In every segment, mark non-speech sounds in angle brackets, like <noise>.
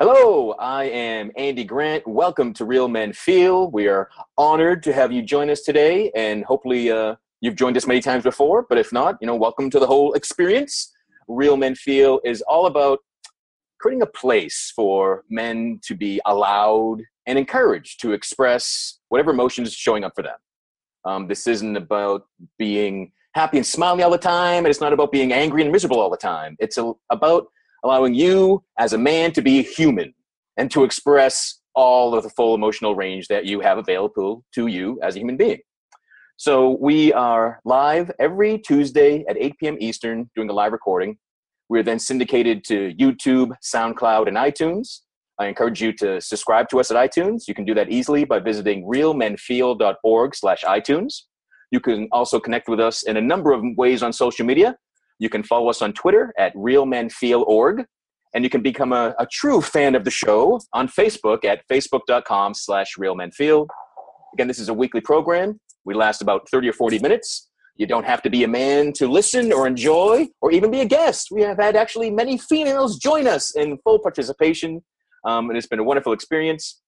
Hello, I am Andy Grant. Welcome to Real Men Feel. We are honored to have you join us today, and hopefully, uh, you've joined us many times before. But if not, you know, welcome to the whole experience. Real Men Feel is all about creating a place for men to be allowed and encouraged to express whatever emotions showing up for them. Um, this isn't about being happy and smiling all the time, and it's not about being angry and miserable all the time. It's a, about allowing you as a man to be human and to express all of the full emotional range that you have available to you as a human being. So we are live every Tuesday at 8 p.m. Eastern doing a live recording. We're then syndicated to YouTube, SoundCloud, and iTunes. I encourage you to subscribe to us at iTunes. You can do that easily by visiting realmenfeel.org slash iTunes. You can also connect with us in a number of ways on social media. You can follow us on Twitter at realmenfeel.org. And you can become a, a true fan of the show on Facebook at facebook.com slash realmenfeel. Again, this is a weekly program. We last about 30 or 40 minutes. You don't have to be a man to listen or enjoy or even be a guest. We have had actually many females join us in full participation. Um, and it's been a wonderful experience.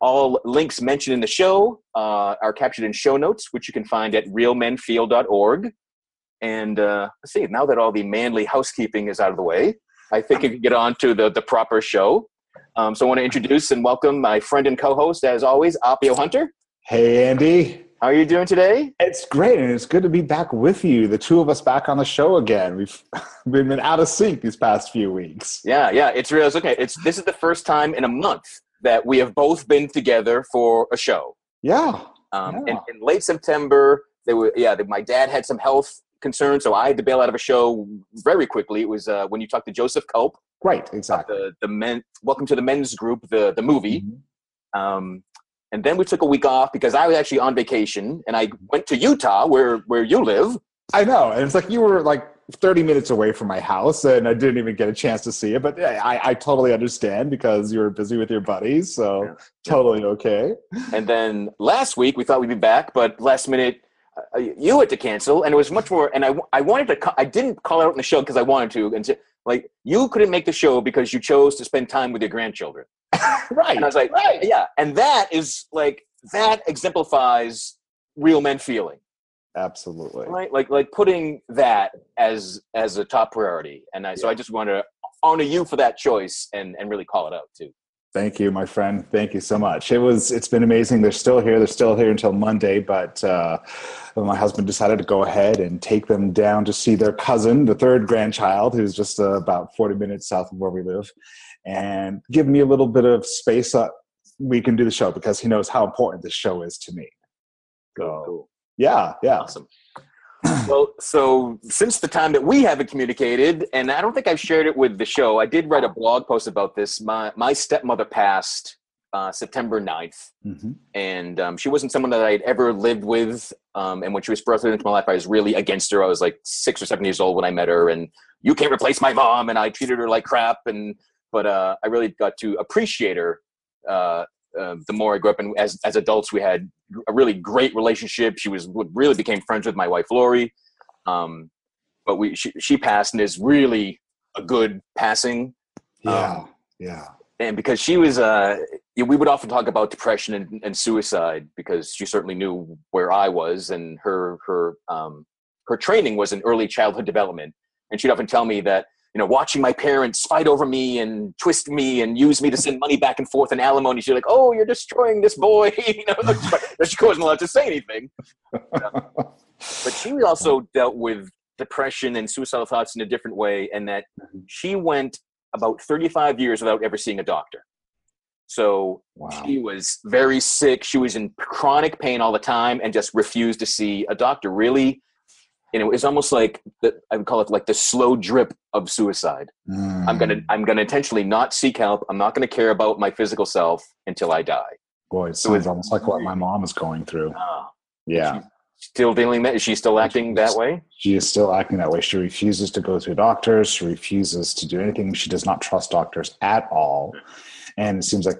All links mentioned in the show uh, are captured in show notes, which you can find at realmenfeel.org. And uh, let's see, now that all the manly housekeeping is out of the way, I think we can get on to the, the proper show. Um, so I want to introduce and welcome my friend and co-host, as always, Appio Hunter. Hey, Andy. How are you doing today? It's great, and it's good to be back with you. The two of us back on the show again. We've <laughs> we've been out of sync these past few weeks. Yeah, yeah. It's real. It's okay. It's this is the first time in a month that we have both been together for a show. Yeah. Um, yeah. In, in late September, they were yeah. My dad had some health concerns, so I had to bail out of a show very quickly. It was uh, when you talked to Joseph Culp. Right. Exactly. The the men. Welcome to the men's group. The the movie. Mm-hmm. Um, and then we took a week off because I was actually on vacation, and I went to Utah, where where you live. I know, and it's like you were like 30 minutes away from my house, and I didn't even get a chance to see it. But I, I totally understand because you were busy with your buddies, so Yeah. totally okay. And then last week we thought we'd be back, but last minute uh, you had to cancel, and it was much more. And I, I wanted to, ca- I didn't call out in the show because I wanted to, and say, like you couldn't make the show because you chose to spend time with your grandchildren. <laughs> right. And I was like, right. yeah, and that is like that exemplifies real men feeling, Absolutely. right? Like like putting that as as a top priority. And I, so I just want to honor you for that choice and and really call it out too. Thank you, my friend. Thank you so much. It was. It's been amazing. They're still here. They're still here until Monday. But uh, my husband decided to go ahead and take them down to see their cousin, the third grandchild, who's just uh, about forty minutes south of where we live, and give me a little bit of space. Uh, we can do the show because he knows how important this show is to me. So Cool. yeah, yeah. Awesome. <clears throat> well, so since the time that we haven't communicated, and I don't think I've shared it with the show, I did write a blog post about this. My my stepmother passed uh, September 9th, hmm and um, she wasn't someone that I'd ever lived with. Um, and when she was birthed into my life, I was really against her. I was like six or seven years old when I met her, and you can't replace my mom, and I treated her like crap. And but uh, I really got to appreciate her. Uh, uh, the more I grew up, and as as adults, we had a really great relationship. She was really became friends with my wife Lori. Um, but we she, she passed, and is really a good passing Yeah, Um, yeah. and because she was uh we would often talk about depression and, and suicide because she certainly knew where i was and her her um her training was in early childhood development and she'd often tell me that you know watching my parents fight over me and twist me and use me to send money back and forth in alimony. She's like oh you're destroying this boy. <laughs> You know she wasn't allowed to say anything. <laughs> But she also dealt with depression and suicidal thoughts in a different way and that she went about 35 years without ever seeing a doctor. So wow. she was very sick. She was in chronic pain all the time and just refused to see a doctor. Really you know it's almost like the, i would call it like the slow drip of suicide i'm gonna Mm. i'm gonna intentionally not seek help i'm not gonna care about my physical self until i die Boy, it so sounds it's almost like what my mom is going through. Ah, Yeah. still dealing that is she still acting that way She is still acting that way. She refuses to go to doctors. She refuses to do anything. She does not trust doctors at all. And it seems like,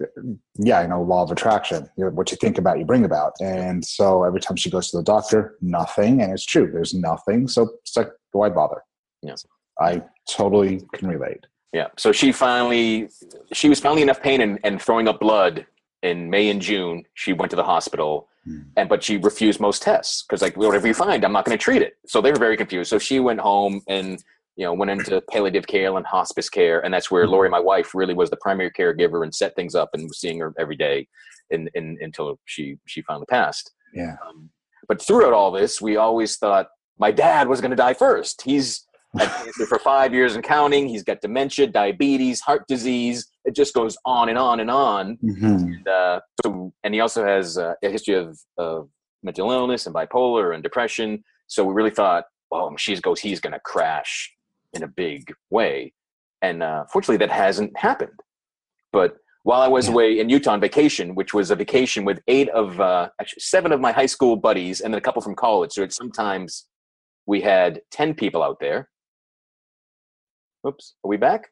yeah, I know law of attraction. You know, what you think about, you bring about. And so every time she goes to the doctor, nothing. And it's true, there's nothing. So it's like, why bother? Yes. I totally can relate. Yeah. So she finally, she was finally enough pain and, and throwing up blood in May and June. She went to the hospital, Hmm. and but she refused most tests because like whatever you find, I'm not going to treat it. So they were very confused. So she went home and you know went into palliative care and hospice care, and that's where Lori, my wife, really was the primary caregiver and set things up and was seeing her every day, in, in, until she she finally passed. Yeah. Um, but throughout all this, we always thought my dad was going to die first. He's had cancer for five years and counting. He's got dementia, diabetes, heart disease. It just goes on and on and on. Mhm. And, uh, so, and he also has uh, a history of, of mental illness and bipolar and depression. So we really thought, oh, she goes, he's going to crash in a big way. And uh, fortunately, that hasn't happened. But while I was Yeah. away in Utah on vacation, which was a vacation with eight of uh, actually seven of my high school buddies and then a couple from college. So it's sometimes we had 10 people out there. Oops, are we back?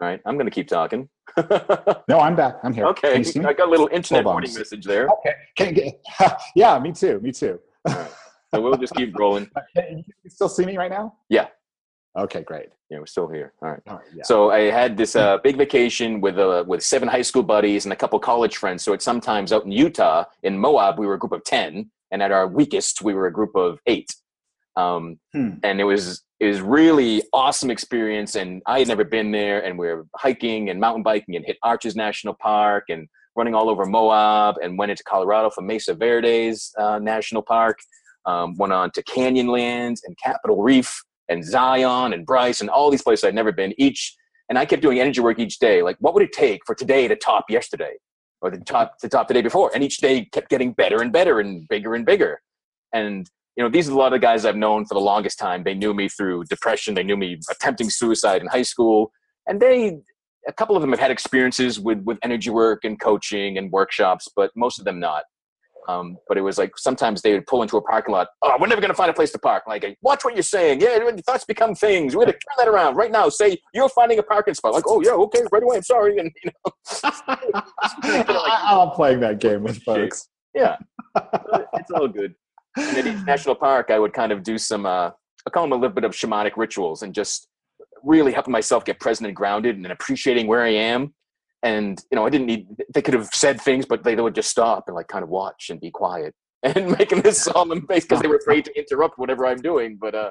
All right, I'm going to keep talking. <laughs> No, I'm back. I'm here. okay, Can you see me? I got a little internet warning message there. Okay. <laughs> Yeah, me too. Me too. So we'll just keep rolling. <laughs> Can you still see me right now? Yeah. Okay, great. Yeah, we're still here. All right. All right, yeah. So I had this uh, big vacation with uh, with seven high school buddies and a couple college friends. So it's sometimes out in Utah, in Moab, we were a group of ten, and at our weakest, we were a group of eight. Um, Hmm. And it was it was really awesome experience. And I had never been there, and we were hiking and mountain biking and hit Arches National Park and running all over Moab, and went into Colorado for Mesa Verdes uh, National Park. Um, went on to Canyonlands and Capitol Reef and Zion and Bryce and all these places I'd never been. Each and I kept doing energy work each day. Like, what would it take for today to top yesterday, or the top to top the day before? And each day kept getting better and better and bigger and bigger. And you know, these are a lot of guys I've known for the longest time. They knew me through depression. They knew me attempting suicide in high school, and they. A couple of them have had experiences with, with energy work and coaching and workshops, but most of them not. Um, but it was like sometimes they would pull into a parking lot. Oh, we're never going to find a place to park. Like, watch what you're saying. Yeah, thoughts become things. We're going to turn that around right now. Say you're finding a parking spot. Like, oh yeah, okay, right away. I'm sorry. And you know, <laughs> I'm playing that game with folks. yeah, <laughs> it's all good. And at each national park, I would kind of do some. Uh, I call them a little bit of shamanic rituals and just really helping myself get present and grounded and appreciating where I am. And you know, I didn't need. They could have said things, but they, they would just stop and like kind of watch and be quiet <laughs> and making this solemn face because they were afraid to <laughs> interrupt whatever I'm doing. But uh,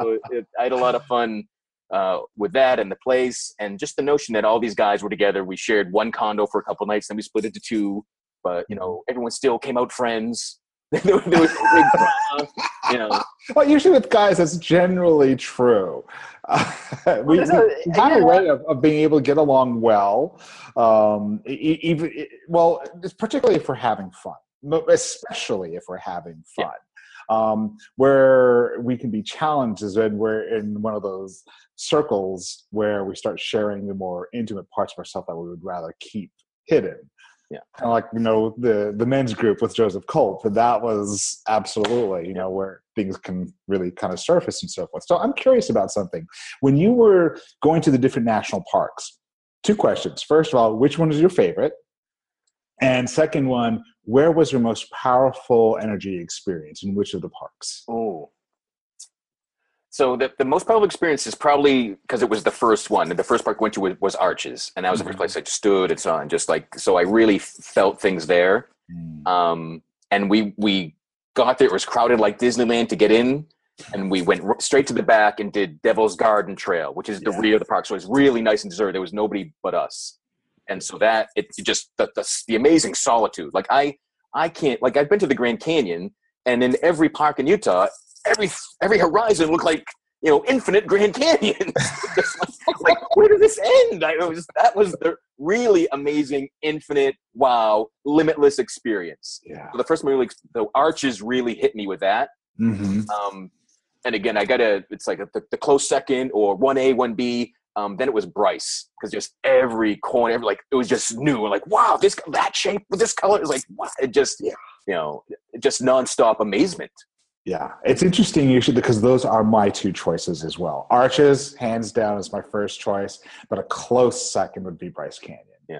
so it, I had a lot of fun uh, with that and the place, and just the notion that all these guys were together. We shared one condo for a couple nights, then we split into two. But you know, everyone still came out friends. There, was- there was big <laughs> drama, you know. Well, usually with guys, that's generally true. Uh, <laughs> we, we, Well, we have a yeah. way of, of being able to get along well, um, even well, particularly if we're having fun, mo- especially if we're having fun. Um, where we can be challenged is when we're in one of those circles where we start sharing the more intimate parts of ourselves that we would rather keep hidden. Yeah. Kind of like you know the the men's group with Joseph Culp, but that was absolutely you know where things can really kind of surface and so forth. So I'm curious about something. When you were going to the different national parks, two questions. First of all, which one was your favorite? And second one, where was your most powerful energy experience in which of the parks? Oh. So the, the most powerful experience is probably because it was the first one. And the first park I went to was, was Arches, and that was the first place I stood and saw, and just like so, I really felt things there. Um, and we we got there; it was crowded like Disneyland to get in, and we went r- straight to the back and did Devil's Garden Trail, which is the Yeah. rear of the park. So it was really nice and deserted. There was nobody but us, and so that it it just the, the the amazing solitude. Like I I can't like I've been to the Grand Canyon, and in every park in Utah, every every horizon looked like you know infinite Grand Canyon. <laughs> Like, like, where did this end? I, it was that was the really amazing, infinite, wow, limitless experience. Yeah. So the first movie, like, the arches really hit me with that. hmm Um, and again, I got to, it's like a, the, the close second or 1A, 1B. Um, then it was Bryce because just every corner, every, like it was just new. Like, wow, this that shape with this color is like, wow, it just, yeah. you know, just nonstop amazement. Yeah, it's interesting you should because those are my two choices as well. Arches, hands down, is my first choice, but a close second would be Bryce Canyon. Yeah.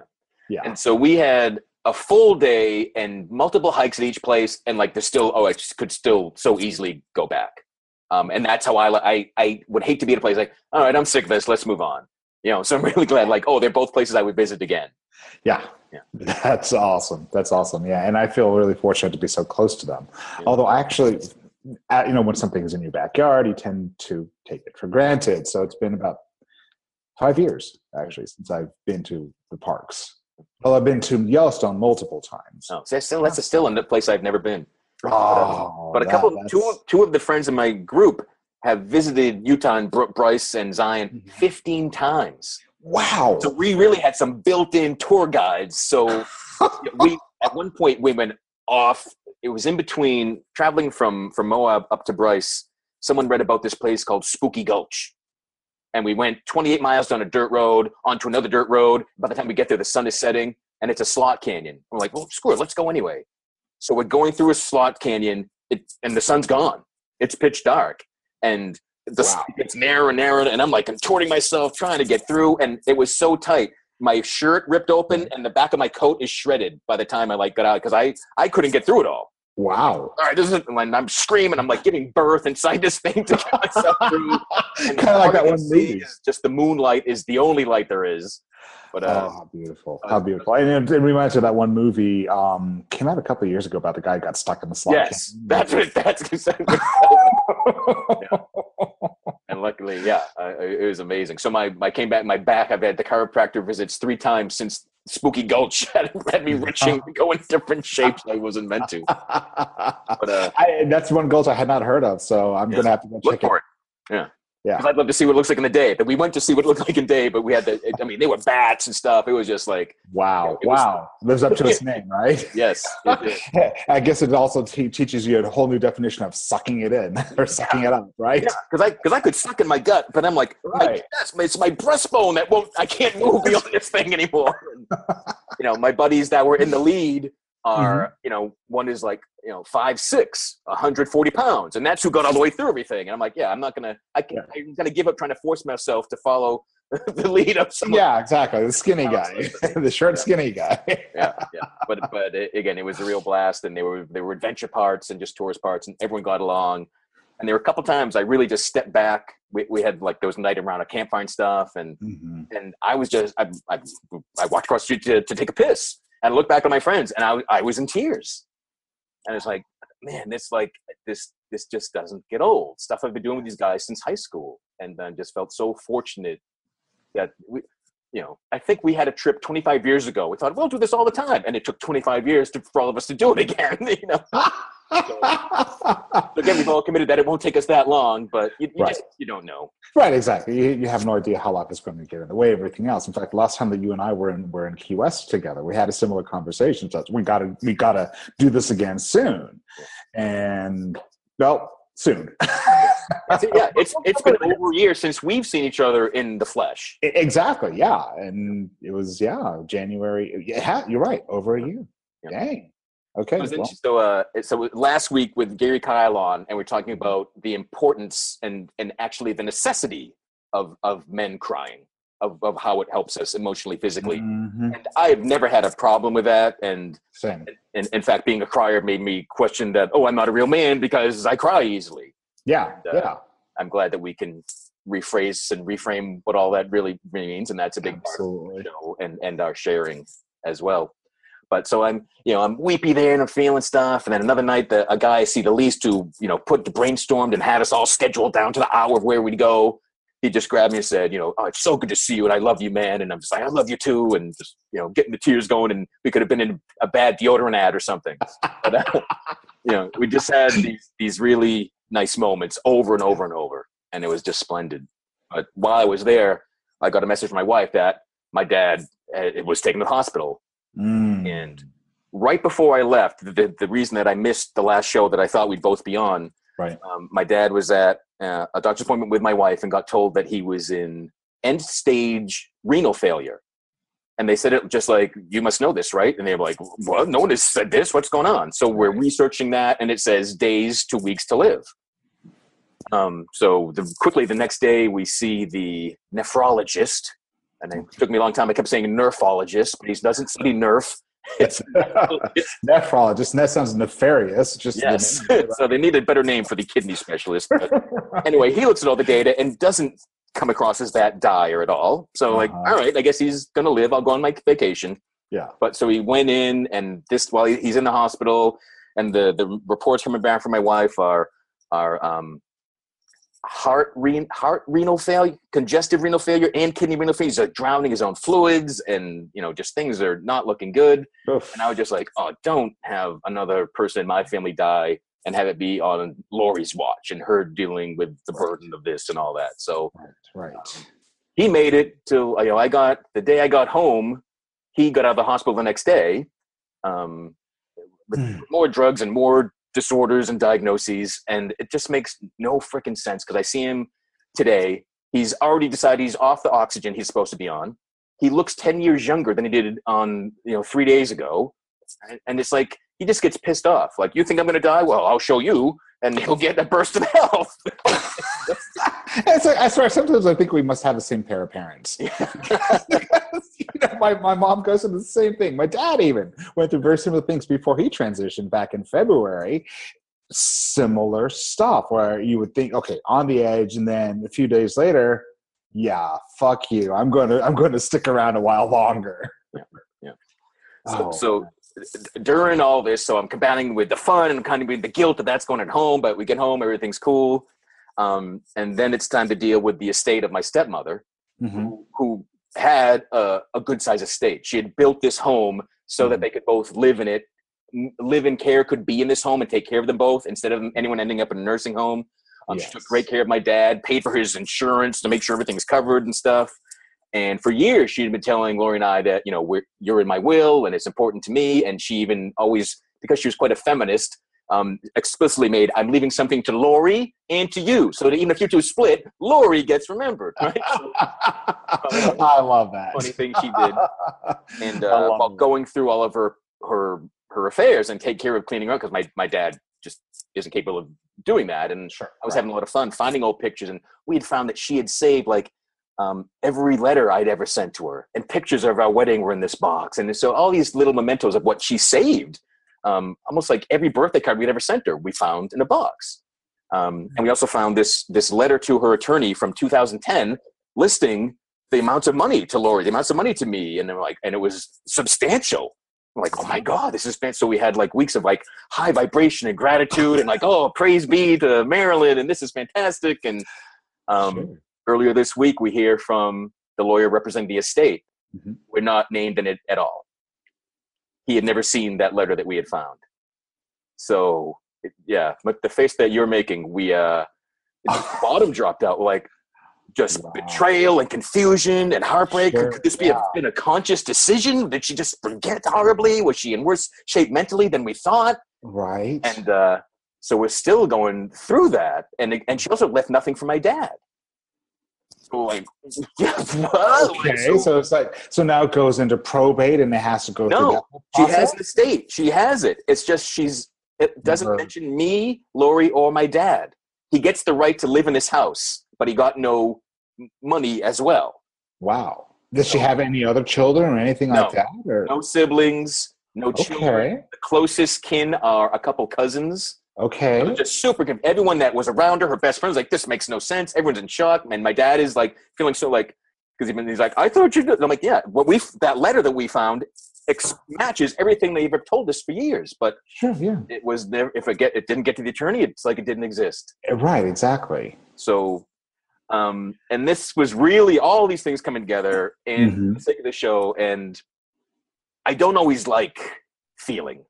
yeah, And so we had a full day and multiple hikes at each place, and like there's still, oh, I could still so easily go back. Um, and that's how I, I I would hate to be at a place like, all right, I'm sick of this. Let's move on. You know, so I'm <laughs> really glad. Like, oh, they're both places I would visit again. Yeah. Yeah. That's awesome. That's awesome. Yeah. And I feel really fortunate to be so close to them. Yeah. Although I actually, you know, when something's in your backyard, you tend to take it for granted. So it's been about five years actually since I've been to the parks. Well, I've been to Yellowstone multiple times. Oh, so that's still that's still a place I've never been. Oh, But a couple, that's- two, two of the friends in my group have visited Utah and Br- Bryce and Zion Mhm. 15 times. Wow. So we really had some built-in tour guides. So <laughs> we, at one point, we went off. It was in between traveling from from Moab up to Bryce. Someone read about this place called Spooky Gulch, and we went 28 miles down a dirt road onto another dirt road. By the time we get there, the sun is setting, and it's a slot canyon. We're like, well, screw it, let's go anyway. So we're going through a slot canyon, it, and the sun's gone. It's pitch dark, and the Wow. it gets narrower and narrower, and I'm like contorting myself trying to get through, and it was so tight. My shirt ripped open, and the back of my coat is shredded by the time I like got out because I I couldn't get through it all. Wow. All right, this is and I'm screaming. I'm like giving birth inside this thing to <laughs> get myself through. Kind of like that one movie. Just the moonlight is the only light there is. But uh, oh, how beautiful! uh, How beautiful! And it, it reminds me of that one movie um, came out a couple of years ago about the guy who got stuck in the slot. yes, that's what that's <laughs> exactly. and luckily, yeah, uh, it was amazing. So my I came back, my back. I've had the chiropractor visits three times since Spooky Gulch <laughs> had, had me <laughs> reaching, go in different shapes I wasn't meant to. <laughs> But uh, I, that's one goal I had not heard of, so I'm Yeah. gonna have to go look check it. for it. Yeah. Yeah. Because I'd love to see what it looks like in the day. But we went to see what it looked like in day, but we had the, I mean, they were bats and stuff. It was just like, Wow! It was- wow! Lives up to its <laughs> name, right? yes. <laughs> I guess it also te- teaches you a whole new definition of sucking it in <laughs> or sucking it up, right? Yeah, because I because I could suck in my gut, but I'm like, my Right. chest, it's my breastbone that won't. I can't move beyond this thing anymore. you know, my buddies that were in the lead are, Mm-hmm. you know, one is like, you know, five six, 140 pounds, and that's who got all the way through everything. And I'm like, yeah, I'm not gonna. I can, I'm gonna give up trying to force myself to follow <laughs> the lead of someone. Yeah, exactly. The skinny guy, <laughs> the short, Yeah. skinny guy. yeah, <laughs> yeah. But but it, again, it was a real blast, and they were they were adventure parts and just tourist parts, and everyone got along. And there were a couple times I really just stepped back. We, we had like those night around a campfire and stuff, and Mhm. and I was just I I, I walked across the street to, to take a piss, and I looked back at my friends, and I I was in tears, and it's like, man, this like this this just doesn't get old. Stuff I've been doing with these guys since high school, and then just felt so fortunate that we. You know, I think we had a trip 25 years ago. We thought we'll do this all the time, and it took 25 years to, for all of us to do it <laughs> again. You know, <laughs> again, we've all committed that it won't take us that long, but you, you Right. just you don't know. Right, exactly. You, you have no idea how long it's going to get in the way of everything else. In fact, last time that you and I were in were in Key West together, we had a similar conversation. So we got to we got to do this again soon, and well, soon. <laughs> Yeah, it's it's been over a year since we've seen each other in the flesh. Exactly. Yeah, and it was yeah January. Yeah, you're right. Over a year. Yeah. Dang. Okay. It was well. So, uh, so last week with Gary Kyle on, and we're talking about the importance and and actually the necessity of of men crying, of of how it helps us emotionally, physically. mhm, And I have never had a problem with that, and Same. and in fact, being a crier made me question that. Oh, I'm not a real man because I cry easily. Yeah. uh, yeah. I'm glad that we can rephrase and reframe what all that really means, and that's a big part of Absolutely. show and and our sharing as well. But so I'm, you know, I'm weepy there and I'm feeling stuff. And then another night, the, a guy I see the least who, you know, put brainstormed and had us all scheduled down to the hour of where we'd go. He just grabbed me and said, you know, oh, it's so good to see you and I love you, man. And I'm just like, I love you too. And just, you know, getting the tears going. And we could have been in a bad deodorant ad or something. <laughs> But, uh, you know, we just had these, these really nice moments over and over and over. And it was just splendid. But while I was there, I got a message from my wife that my dad uh, was taken to the hospital Mm. and right before I left, the, the reason that I missed the last show that I thought we'd both be on, Right. um, my dad was at uh, a doctor's appointment with my wife and got told that he was in end stage renal failure. And they said it just like, you must know this, right? And they were like, well, no one has said this. What's going on? So we're researching that, and it says days to weeks to live. Um, so the, quickly the next day, we see the nephrologist, and it took me a long time. I kept saying nerfologist, but he doesn't study nerf. It's, it's <laughs> nephrologist. That sounds nefarious. Just yes. The so they need a better name for the kidney specialist. But <laughs> anyway, he looks at all the data and doesn't come across as that dire at all. So uh-huh. like, all right, I guess he's gonna live. I'll go on my vacation. Yeah. But so he went in, and this while he's in the hospital, and the the reports coming back from my wife are are um, heart re- heart renal failure, congestive renal failure, and kidney renal failure. He's like drowning his own fluids, and you know, just things are not looking good. Oof. And I was just like, oh, don't have another person in my family die and have it be on Lori's watch and her dealing with the burden of this and all that. So, right. Um, he made it to you know I got the day I got home. He got out of the hospital the next day. Um, with mm. more drugs and more disorders and diagnoses, and it just makes no freaking sense because I see him today. He's already decided he's off the oxygen he's supposed to be on. He looks ten years younger than he did on you know three days ago, and it's like he just gets pissed off. Like, you think I'm going to die? Well, I'll show you, and <laughs> he'll get a burst of health. <laughs> like, I swear, sometimes I think we must have the same pair of parents. <laughs> <laughs> you know, my, my mom goes through the same thing. My dad even went through very similar things before he transitioned back in February. Similar stuff where you would think, okay, on the edge, and then a few days later, yeah, fuck you. I'm going to I'm going to stick around a while longer. Yeah, yeah. So, oh. so during all this, so I'm combating with the fun and kind of with the guilt that that's going at home, but we get home, everything's cool. Um, and then it's time to deal with the estate of my stepmother, mm-hmm. who, who, had a, a good size estate. She had built this home so mm-hmm. that they could both live in it, live in care, could be in this home and take care of them both instead of anyone ending up in a nursing home. Um, yes. She took great care of my dad, paid for his insurance to make sure everything's covered and stuff. And for years, she had been telling Lori and I that, you know, you're in my will and it's important to me. And she even always, because she was quite a feminist, um, explicitly made, I'm leaving something to Lori and to you. So that even if you two split, Lori gets remembered. Right? <laughs> So, I love that. Funny thing she did. <laughs> And uh, while going through all of her, her, her affairs and take care of cleaning up, because my, my dad just isn't capable of doing that. And sure, I was right. having a lot of fun finding old pictures. And we had found that she had saved like um, every letter I'd ever sent to her, and pictures of our wedding were in this box. And so all these little mementos of what she saved, um, almost like every birthday card we'd ever sent her, we found in a box. Um, and we also found this this letter to her attorney from 2010 listing the amounts of money to Lori, the amounts of money to me, and like, and it was substantial. I'm like, oh my god, this is fantastic. So we had like weeks of like high vibration and gratitude, and like, oh, praise be to Marilyn, and this is fantastic, and um, sure earlier this week, we hear from the lawyer representing the estate. Mm-hmm. We're not named in it at all. He had never seen that letter that we had found. So, it, yeah, but the face that you're making, we, uh, <laughs> bottom dropped out. Like, just wow. betrayal and confusion and heartbreak. Sure, Could this be yeah. a, been a conscious decision? Did she just forget horribly? Was she in worse shape mentally than we thought? Right. And uh, so we're still going through that. And and she also left nothing for my dad like, <laughs> okay, so, so, it's like so now it goes into probate and it has to go. No, she has an estate. She has it. It's just she's. It doesn't Never. mention me, Lori, or my dad. He gets the right to live in this house, but he got no money as well. Wow. Does so, she have any other children or anything no, like that? Or? No siblings, no okay. children. The closest kin are a couple cousins Okay. just super. Everyone that was around her, her best friends, like this makes no sense. Everyone's in shock, and my dad is like feeling so like because he's like, I thought you did. I'm like, yeah. What we that letter that we found ex- matches everything they've ever told us for years, but sure, yeah, it was never. If it get it didn't get to the attorney, it's like it didn't exist. Uh, right. Exactly. So, um, and this was really all these things coming together in mm-hmm. the sake of the show, and I don't always like feeling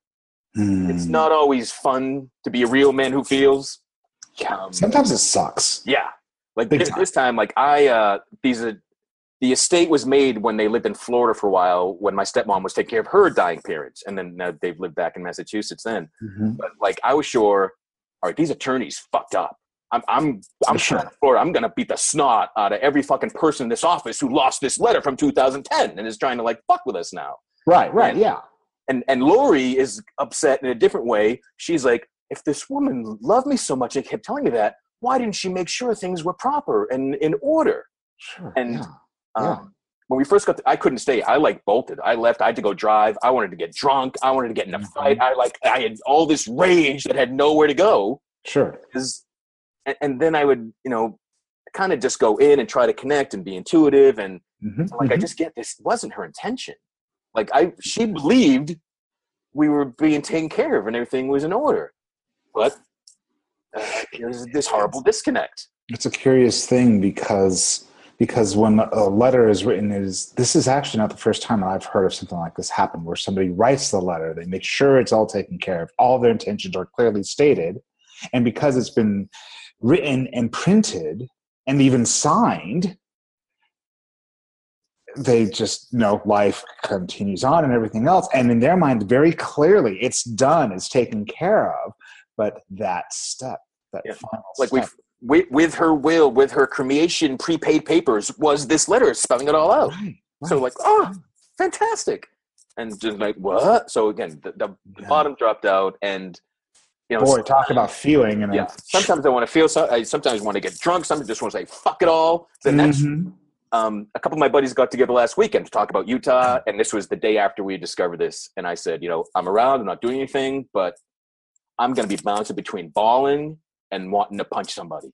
Mm. It's hmm. not always fun to be a real man who feels. Um, sometimes it sucks. Yeah, like this time. this time, like I uh, these uh, the estate was made when they lived in Florida for a while when my stepmom was taking care of her dying parents, and then uh, they've lived back in Massachusetts then. Mm-hmm. But like I was sure, all right, these attorneys fucked up. I'm I'm I'm sure Florida. I'm gonna beat the snot out of every fucking person in this office who lost this letter from 2010 and is trying to like fuck with us now. Right, right, and, yeah and and Lori is upset in a different way. She's like, if this woman loved me so much and kept telling me that, why didn't she make sure things were proper and in order? Sure. And yeah. Um, when we first got, to, I couldn't stay. I like bolted. I left. I had to go drive. I wanted to get drunk. I wanted to get in a Mhm. fight. I like, I had all this rage that had nowhere to go. Sure. Because, and, and then I would, you know, kind of just go in and try to connect and be intuitive. And Mhm, like, I mhm. just get this wasn't her intention. Like, I, she believed we were being taken care of and everything was in order. But uh, there's this horrible disconnect. It's a curious thing because because when a letter is written, it is this is actually not the first time I've heard of something like this happen, where somebody writes the letter, they make sure it's all taken care of, all their intentions are clearly stated, and because it's been written and printed and even signed, they just know life continues on and everything else, and in their mind, very clearly, it's done, it's taken care of, but that step, that Yeah. final Like step, with, with her will, with her cremation prepaid papers, was this letter spelling it all out. Right, So like, oh, fantastic, and just like what? So again, the, the, the Yeah. bottom dropped out, and you know, Boy, talk about feeling and yeah. Sometimes I want to feel. So, I sometimes want to get drunk. Sometimes I just want to say fuck it all. The next, Mhm. Um, a couple of my buddies got together last weekend to talk about Utah, and this was the day after we discovered this. And I said, you know, I'm around. I'm not doing anything, but I'm going to be bouncing between bawling and wanting to punch somebody,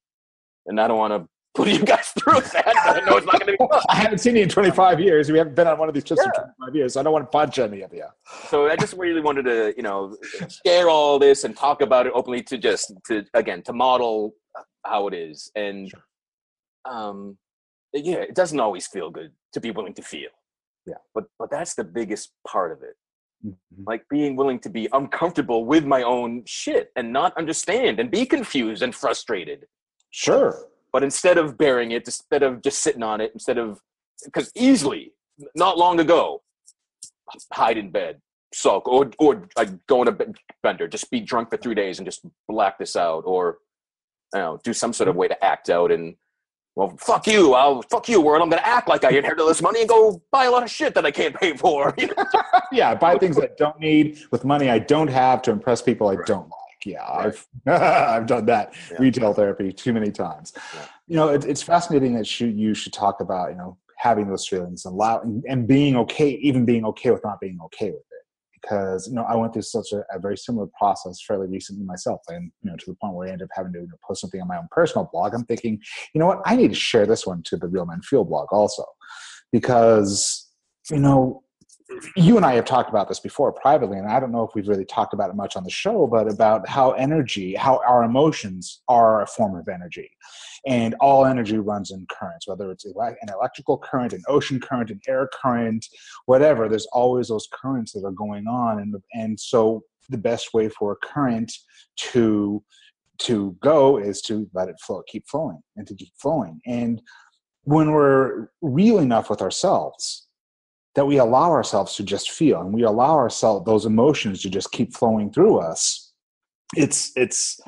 and I don't want to put <laughs> you guys through that. I know it's not going to be fun. <laughs> I haven't seen you in 25 years. We haven't been on one of these trips Yeah. in 25 years. So I don't want to punch any of you. so I just really wanted to, you know, share all this and talk about it openly to just to again to model how it is. And Sure. um yeah, it doesn't always feel good to be willing to feel. Yeah. But but that's the biggest part of it. Mhm. Like being willing to be uncomfortable with my own shit and not understand and be confused and frustrated. Sure. But instead of bearing it, instead of just sitting on it, instead of because easily, not long ago, hide in bed, sulk, or or like go on a bender, just be drunk for three days and just black this out, or you know, do some sort of way to act out and. Well, fuck you! I'll fuck you, world. I'm gonna act like I inherited this money and go buy a lot of shit that I can't pay for. <laughs> Yeah, buy things I don't need with money I don't have to impress people I Right. don't like. Yeah, Right. I've <laughs> I've done that Yeah. retail therapy too many times. Yeah. You know, it, it's fascinating that you you should talk about you know having those feelings and allow and, and being okay, even being okay with not being okay with it. Because you know, I went through such a, a very similar process fairly recently myself, and you know, to the point where I ended up having to you know, post something on my own personal blog. I'm thinking, you know what, I need to share this one to the Real Men Feel blog also, because you know you and I have talked about this before privately, and I don't know if we've really talked about it much on the show, but about how energy, how our emotions are a form of energy. And all energy runs in currents, whether it's an electrical current, an ocean current, an air current, whatever. There's always those currents that are going on. And, and so the best way for a current to to go is to let it flow, keep flowing, and to keep flowing. And when we're real enough with ourselves, that we allow ourselves to just feel and we allow ourselves those emotions to just keep flowing through us. It's it's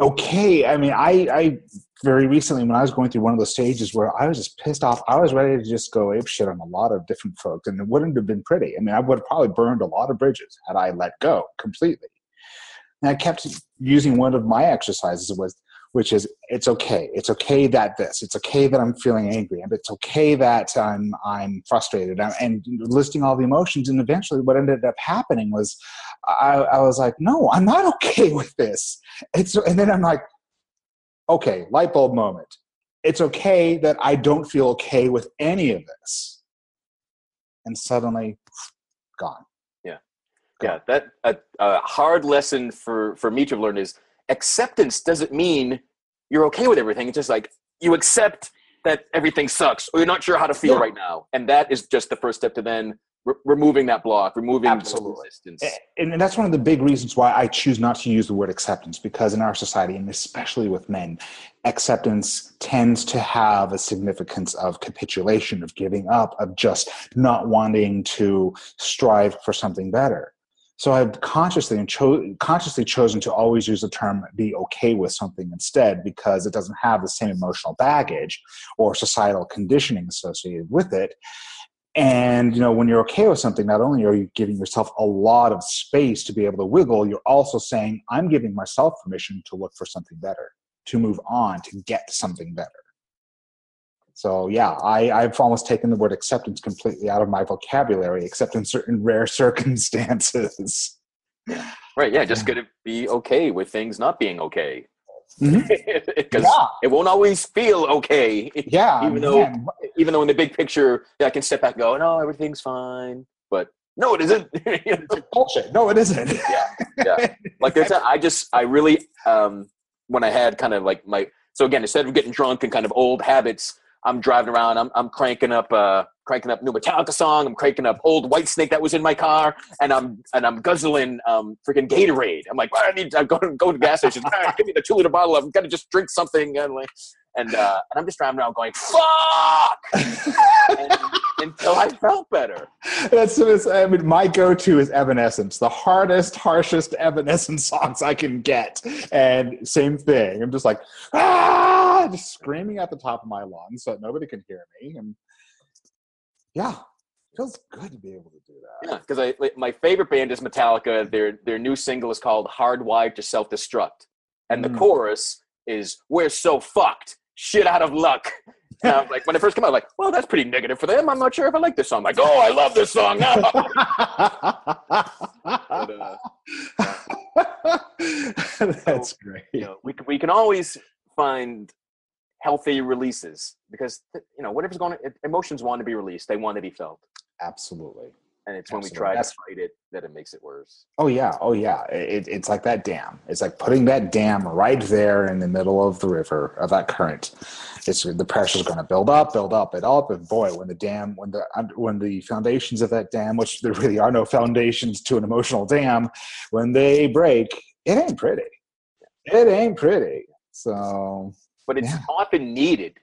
okay. I mean i i very recently when i was going through one of those stages where i was just pissed off i was ready to just go ape shit on a lot of different folks and it wouldn't have been pretty. I mean i would have probably burned a lot of bridges had i let go completely. And i kept using one of my exercises was which is it's okay. It's okay that this. It's okay that I'm feeling angry, and it's okay that I'm I'm frustrated, and, and listing all the emotions. And eventually, what ended up happening was, I, I was like, no, I'm not <laughs> okay with this. It's and then I'm like, okay, light bulb moment. It's okay that I don't feel okay with any of this, and suddenly, gone. Yeah yeah that a, a hard lesson for for me to learn is acceptance doesn't mean you're okay with everything it's just like you accept that everything sucks or you're not sure how to feel Yeah. right now and that is just the first step to then re- removing that block removing the Absolutely. resistance and, and that's one of the big reasons why I choose not to use the word acceptance because in our society and especially with men, acceptance tends to have a significance of capitulation, of giving up, of just not wanting to strive for something better. So I've consciously and cho- consciously chosen to always use the term "be okay with something" instead because it doesn't have the same emotional baggage or societal conditioning associated with it. And you know, when you're okay with something, not only are you giving yourself a lot of space to be able to wiggle, you're also saying, "I'm giving myself permission to look for something better, to move on, to get something better." So yeah, I, I've almost taken the word acceptance completely out of my vocabulary, except in certain <laughs> rare circumstances. Right. Yeah. Just gonna be okay with things not being okay. <laughs> Because Yeah. it won't always feel okay. Yeah, <laughs> Even though- man. Even though in the big picture, yeah, I can step back and go, no, everything's fine. But no, it isn't. It's bullshit. No, it isn't. yeah. like there's a, I just I really um when I had kind of like my so again instead of getting drunk and kind of old habits, I'm driving around, I'm I'm cranking up uh cranking up new Metallica song, I'm cranking up old Whitesnake that was in my car, and I'm and I'm guzzling um freaking Gatorade. I'm like, well, I need I'm going go to the gas station, "Ah, give me the two liter bottle, I'm gonna just drink something. And like and uh and I'm just driving around going, fuck! and, <laughs> until I felt better. That's, that's I mean, my go-to is Evanescence, the hardest, harshest Evanescence <laughs> songs I can get, and same thing. I'm just like ah, just screaming at the top of my lungs so that nobody can hear me, and yeah, feels good to be able to do that. Yeah, because I my favorite band is Metallica. Their their new single is called "Hardwired to Self Destruct," and the Mm. chorus is "We're so fucked, shit out of luck." Was like, when it first came out, like, well, that's pretty negative for them. I'm not sure if I like this song. I'm like, oh, I love this song now. <laughs> But, uh, <laughs> That's great. you know, we can, we can always find healthy releases because you know whatever's going, on, emotions want to be released. They want to be felt, Absolutely. And it's when we try to fight it that it makes it worse. Oh yeah, oh yeah. It, it's like that dam. It's like putting that dam right there in the middle of the river of that current. It's the pressure's going to build up, build up, and up. And boy, when the dam, when the when the foundations of that dam, which there really are no foundations to an emotional dam, when they break, it ain't pretty. It ain't pretty. So But it's Yeah. often needed.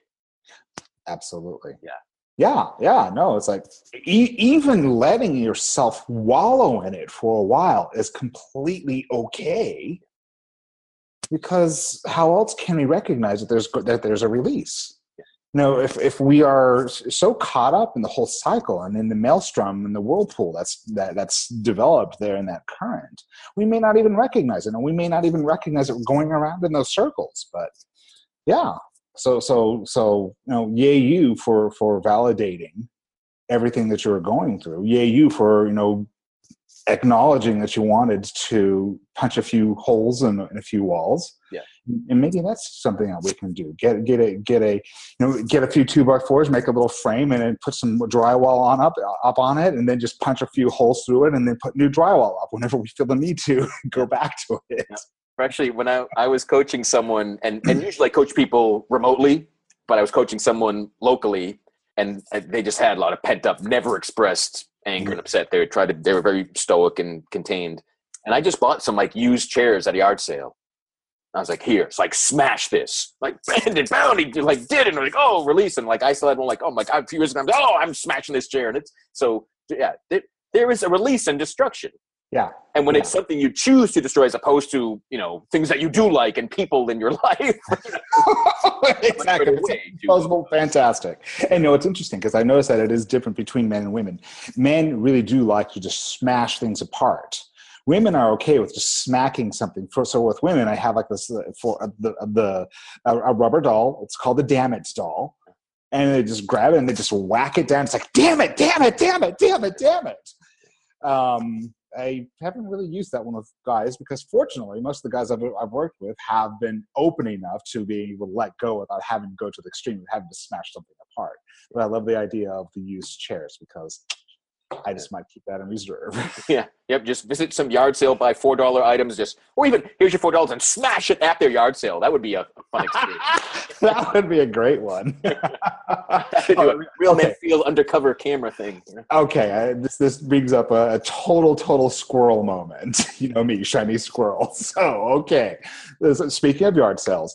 absolutely. Yeah. Yeah, yeah, no, it's like e- even letting yourself wallow in it for a while is completely okay because how else can we recognize that there's that there's a release? You know, if if we are so caught up in the whole cycle and in the maelstrom and the whirlpool that's that that's developed there in that current, we may not even recognize it, and we may not even recognize it going around in those circles. But yeah, so so so you know yay you for for validating everything that you were going through. Yay you for you know acknowledging that you wanted to punch a few holes in, in a few walls. Yeah. and maybe that's something that we can do. Get get a get a you know get a few two by fours make a little frame and then put some drywall on up up on it and then just punch a few holes through it and then put new drywall up whenever we feel the need to <laughs> go back to it Actually, when I, I was coaching someone, and, and <clears throat> usually I coach people remotely, but I was coaching someone locally, and they just had a lot of pent up, never expressed anger and upset. They try to, they were very stoic and contained. And I just bought some like used chairs at a yard sale. I was like, here, it's like smash this, like <laughs> bound. He like did, it, and I'm like, oh, release, and like I still had one, like, oh my god, a few years ago, I'm like, oh, I'm smashing this chair, and it's so yeah, there, there is a release and destruction. Yeah. And when Yeah. it's something you choose to destroy, as opposed to you know things that you do like and people in your <laughs> life, <laughs> exactly. Fantastic. And you know, it's interesting because i noticed that it is different between men and women. Men really do like to just smash things apart. Women are okay with just smacking something. For so with women i have like this uh, for uh, the the a, a rubber doll. It's called the damn it doll. And they just grab it and they just whack it down. It's like damn it damn it damn it damn it damn it. Um I haven't really used that one with guys because fortunately, most of the guys I've, I've worked with have been open enough to be able to let go without having to go to the extreme of having to smash something apart. But I love the idea of the used chairs because I just might keep that in reserve. <laughs> yeah, yep. Just visit some yard sale, buy four dollar items, just or even here's your four dollars and smash it at their yard sale. That would be a, a fun experience. <laughs> that would be a great one. <laughs> A real man Okay. feel undercover camera thing. okay, I, this this brings up a, a total total squirrel moment. you know me, shiny squirrel. So okay, This- speaking of yard sales,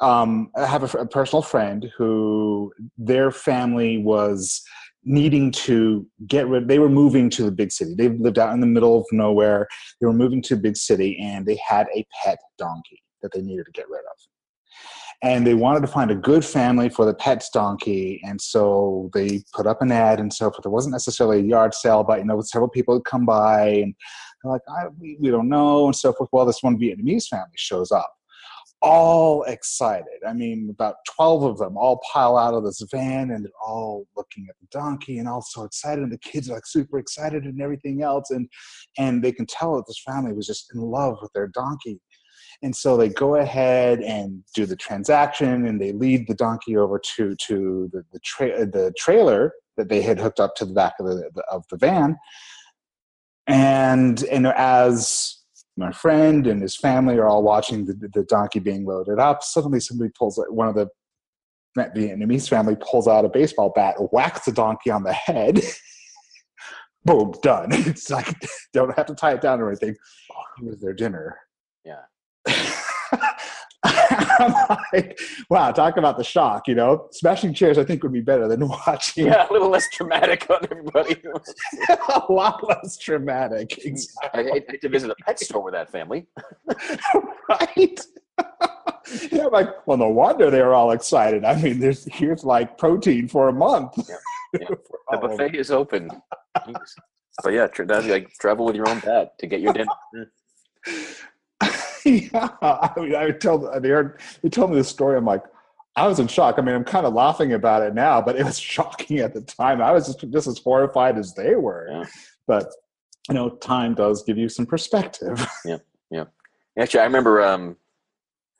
um, I have a, a personal friend who their family was needing to get rid. They were moving to the big city. They lived out in the middle of nowhere. They were moving to a big city, and they had a pet donkey that they needed to get rid of and they wanted to find a good family for the pet donkey and so they put up an ad and so forth it wasn't necessarily a yard sale but you know several people would come by and they're like I, we don't know and so forth well this one vietnamese family shows up all excited. I mean, about 12 of them all pile out of this van and they're all looking at the donkey and all so excited. And the kids are like super excited and everything else. And, and they can tell that this family was just in love with their donkey. And so they go ahead and do the transaction and they lead the donkey over to, to the, the, tra- the trailer that they had hooked up to the back of the, the of the van. And, and as my friend and his family are all watching the, the donkey being loaded up. Suddenly, somebody pulls one of the Vietnamese family pulls out a baseball bat, whacks the donkey on the head. <laughs> Boom, done. <laughs> It's like <laughs> don't have to tie it down or anything. It was their dinner. I'm like, wow, talk about the shock, you know? Smashing chairs, I think, would be better than <laughs> watching. Yeah, a little less traumatic on everybody. <laughs> a lot less traumatic. Exactly. I hate to visit a pet store with that family. <laughs> right? yeah, I'm like, well, no wonder they were all excited. I mean, there's here's like protein for a month. Yeah. Yeah. the buffet is open. but yeah, that's like travel with your own pet to get your dinner. Hmm. <laughs> yeah, I mean, I told they heard they told me this story. I'm like, I was in shock. I mean, I'm kind of laughing about it now, but it was <laughs> shocking at the time. I was just, just as horrified as they were. Yeah. But you know, time does give you some perspective. <laughs> Yeah, yeah. Actually, I remember um,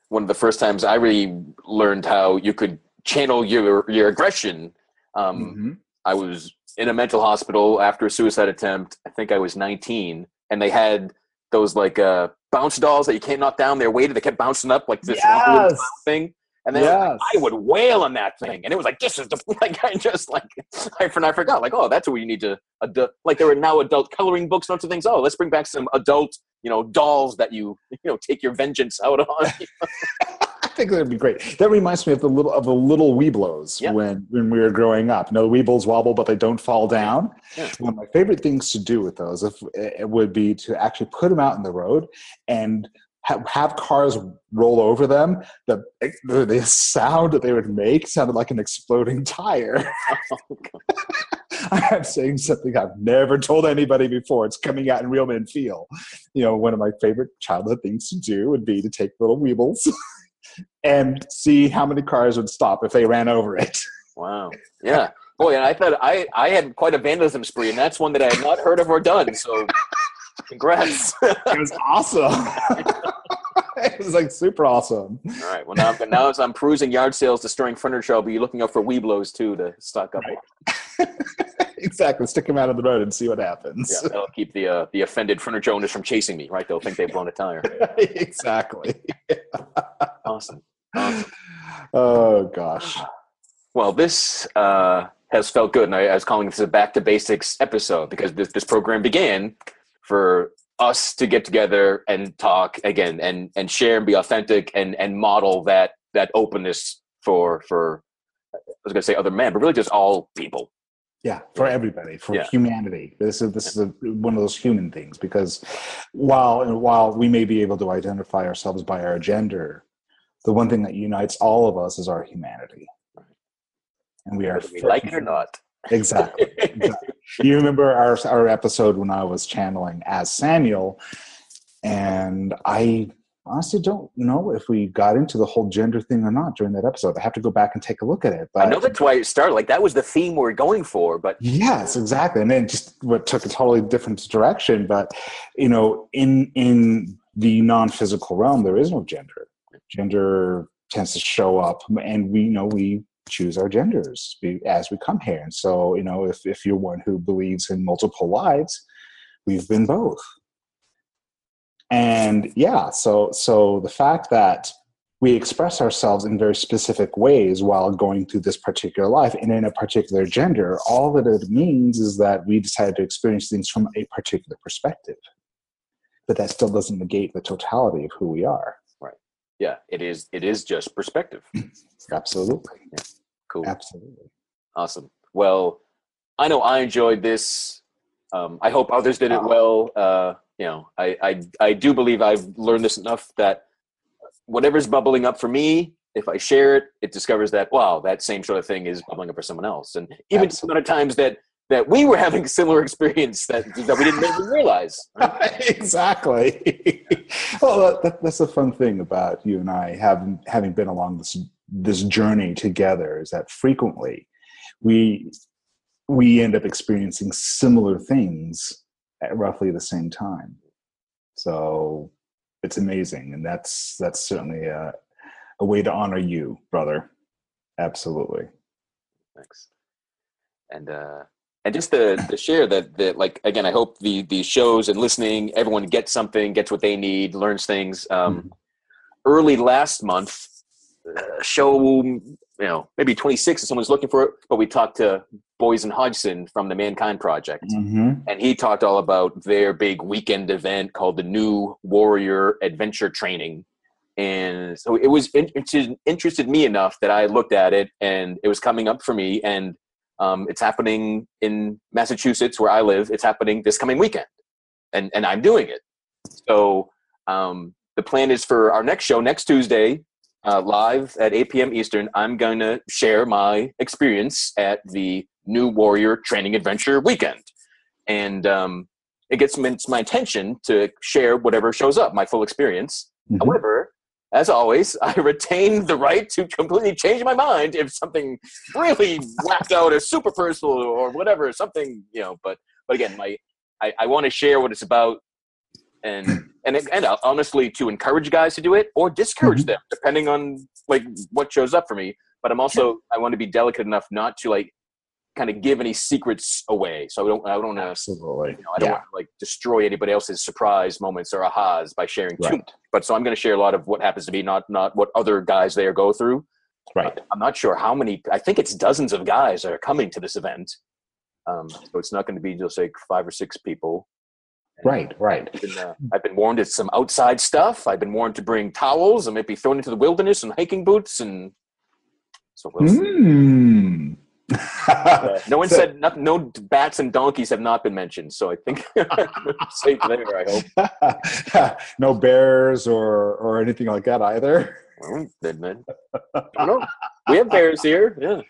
one of the first times I really learned how you could channel your your aggression. Um, mm-hmm. I was in a mental hospital after a suicide attempt. I think I was 19, and they had those like uh, bounce dolls that you can't knock down. They're weighted. They kept bouncing up like this yes. thing. And then yes. I would wail on that thing, and it was like this is the <laughs> like I just like <laughs> I, I forgot like oh that's what you need to adult like there are now adult coloring books and other things oh let's bring back some adult you know dolls that you <laughs> you know take your vengeance out on. I think that'd be great. That reminds me of the little of the little Weebles Yeah. when when we were growing up. No, Weebles wobble, but they don't fall down. Yeah. One of my favorite things to do with those if, it would be to actually put them out in the road and have, have cars roll over them. The, the the sound that they would make sounded like an exploding tire. <laughs> Oh, <laughs> I'm saying something I've never told anybody before. It's coming out in Real Men Feel. You know, one of my favorite childhood things to do would be to take little Weebles <laughs> and see how many cars would stop if they ran over it. <laughs> Wow. Yeah. Boy, and I thought I, I had quite a vandalism spree, and that's one that I had not heard of or done. So, congrats. <laughs> It was awesome. <laughs> it was like super awesome. All right. Well, now, now as I'm cruising yard sales, destroying furniture, I'll be looking out for Weebles too to stock up. Right. exactly. Stick them out on the road and see what happens. Yeah, that'll keep the uh, the offended furniture owners from chasing me. Right? They'll think they've blown a tire. exactly. Awesome. <laughs> Oh gosh. Well, this uh, has felt good, and I, I was calling this a back to basics episode because this this program began for us to get together and talk again and and share and be authentic and and model that that openness for for I was gonna say other men, but really just all people. Yeah, for everybody, for Yeah. humanity. This is this is a, one of those human things because while while we may be able to identify ourselves by our gender, the one thing that unites all of us is our humanity, and we are we like it or not. <laughs> exactly. exactly. You remember our our episode when I was channeling as Samuel, and I honestly don't know if we got into the whole gender thing or not during that episode. I have to go back and take a look at it. But I know that's why it started. Like that was the theme we're going for, but Yes, exactly. And then just what took a totally different direction. But you know, in in the non-physical realm, there is no gender. Gender tends to show up, and we you know we choose our genders as we come here. And so, you know, if if you're one who believes in multiple lives, we've been both. And yeah, so so the fact that we express ourselves in very specific ways while going through this particular life and in a particular gender, all that it means is that we decided to experience things from a particular perspective. But that still doesn't negate the totality of who we are. Yeah, it is. It is just perspective. <laughs> Absolutely. Cool. Absolutely. Awesome. Well, I know I enjoyed this. Um, I hope others did it well. Uh, you know, I, I I do believe I've learned this enough that whatever's bubbling up for me, if I share it, it discovers that wow, that same sort of thing is bubbling up for someone else. And even some other times that that we were having a similar experience that, that we didn't even realize. <laughs> exactly. well, that, that's the fun thing about you and I having having been along this this journey together is that frequently we we end up experiencing similar things at roughly the same time. So it's amazing, and that's that's certainly a, a way to honor you, brother. Absolutely. Thanks. And uh, and just to, to share that that like again, I hope the the shows and listening, everyone gets something, gets what they need, learns things. Um, mm-hmm. Early last month, uh, show you know maybe 26 if someone's looking for it, but we talked to Boysen Hodgson from the Mankind Project, mm-hmm. and he talked all about their big weekend event called the New Warrior Adventure Training. And so it was interested, interested me enough that I looked at it, and it was coming up for me, and um, it's happening in Massachusetts, where I live. It's happening this coming weekend, and and I'm doing it. So um, the plan is for our next show next Tuesday, uh, live at 8 p.m. Eastern. I'm going to share my experience at the New Warrior Training Adventure Weekend, and um, it gets my attention to share whatever shows up, my full experience. Mm-hmm. However, as always, <laughs> I retain the right to completely change my mind if something really whacked out or super personal or whatever, something, you know, but, but again, my, I, I want to share what it's about and, <clears throat> and, and honestly to encourage guys to do it or discourage mm-hmm. them depending on like what shows up for me. But I'm also, I want to be delicate enough not to like kind of give any secrets away. So I don't, I don't want to, absolutely, you know, I don't yeah. want to like destroy anybody else's surprise moments or ahas by sharing right. too much. But so I'm going to share a lot of what happens to be, not not what other guys there go through. Right. I'm not sure how many. I think it's dozens of guys that are coming to this event. Um, so it's not going to be just like five or six people. right, right. I've been, uh, I've been warned it's some outside stuff. I've been warned to bring towels and maybe thrown into the wilderness and hiking boots and so we'll mm uh, <laughs> no one so, said nothing. No bats and donkeys have not been mentioned, so I think <laughs> safe there. I hope. <laughs> no bears or or anything like that either. Well, then, I don't know. We have bears here. Yeah.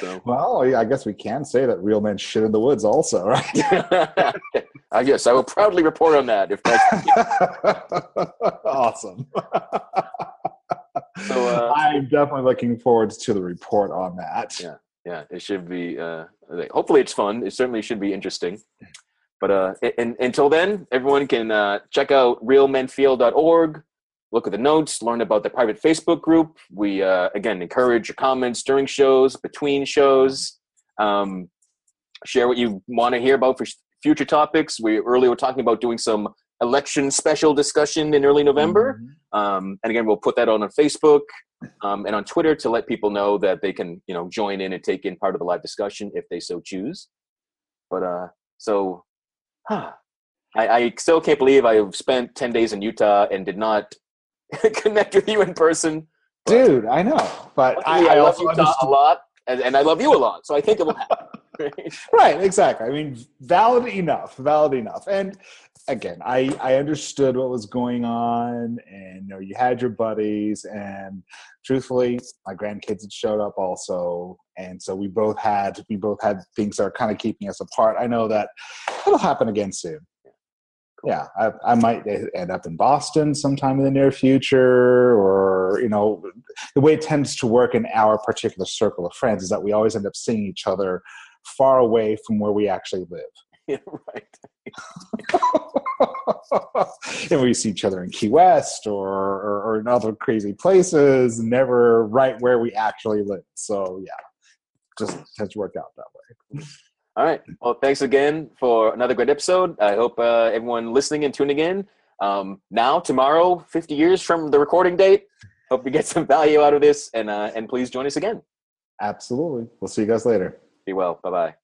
So. well, I guess we can say that real men shit in the woods, also, right? I guess I will proudly report on that if that's awesome. So uh, I'm definitely looking forward to the report on that. Yeah yeah it should be uh, hopefully it's fun. It certainly should be interesting. But uh and, until then everyone can uh, check out realmenfeel.org look at the notes learn about the private facebook group. We uh, again encourage your comments during shows between shows. Um, share what you want to hear about for future topics. We earlier were talking about doing some election special discussion in early november mm-hmm. um, and again we'll put that on on facebook um, and on Twitter to let people know that they can, you know, join in and take in part of the live discussion if they so choose. But uh, so, huh, I, I still can't believe I've spent ten days in Utah and did not <laughs> connect with you in person. Dude, I know, but I, I, I love Utah understood. a lot, and, and I love you a lot, so I think it will happen. <laughs> right, exactly. I mean, valid enough, valid enough. And again, I I understood what was going on, and you know, you had your buddies, and truthfully, my grandkids had showed up also, and so we both had we both had things that are kind of keeping us apart. I know that it'll happen again soon. Yeah, I, I might end up in Boston sometime in the near future, or you know, the way it tends to work in our particular circle of friends is that we always end up seeing each other far away from where we actually live. <laughs> Yeah, right. <laughs> and we see each other in Key West or, or, or, in other crazy places, never right where we actually live. So yeah, just tends to work out that way. All right. Well, thanks again for another great episode. I hope uh, everyone listening and tuning in. Um, now, tomorrow, 50 years from the recording date. Hope you get <laughs> some value out of this, and uh, and please join us again. Absolutely. We'll see you guys later. Be well. Bye bye.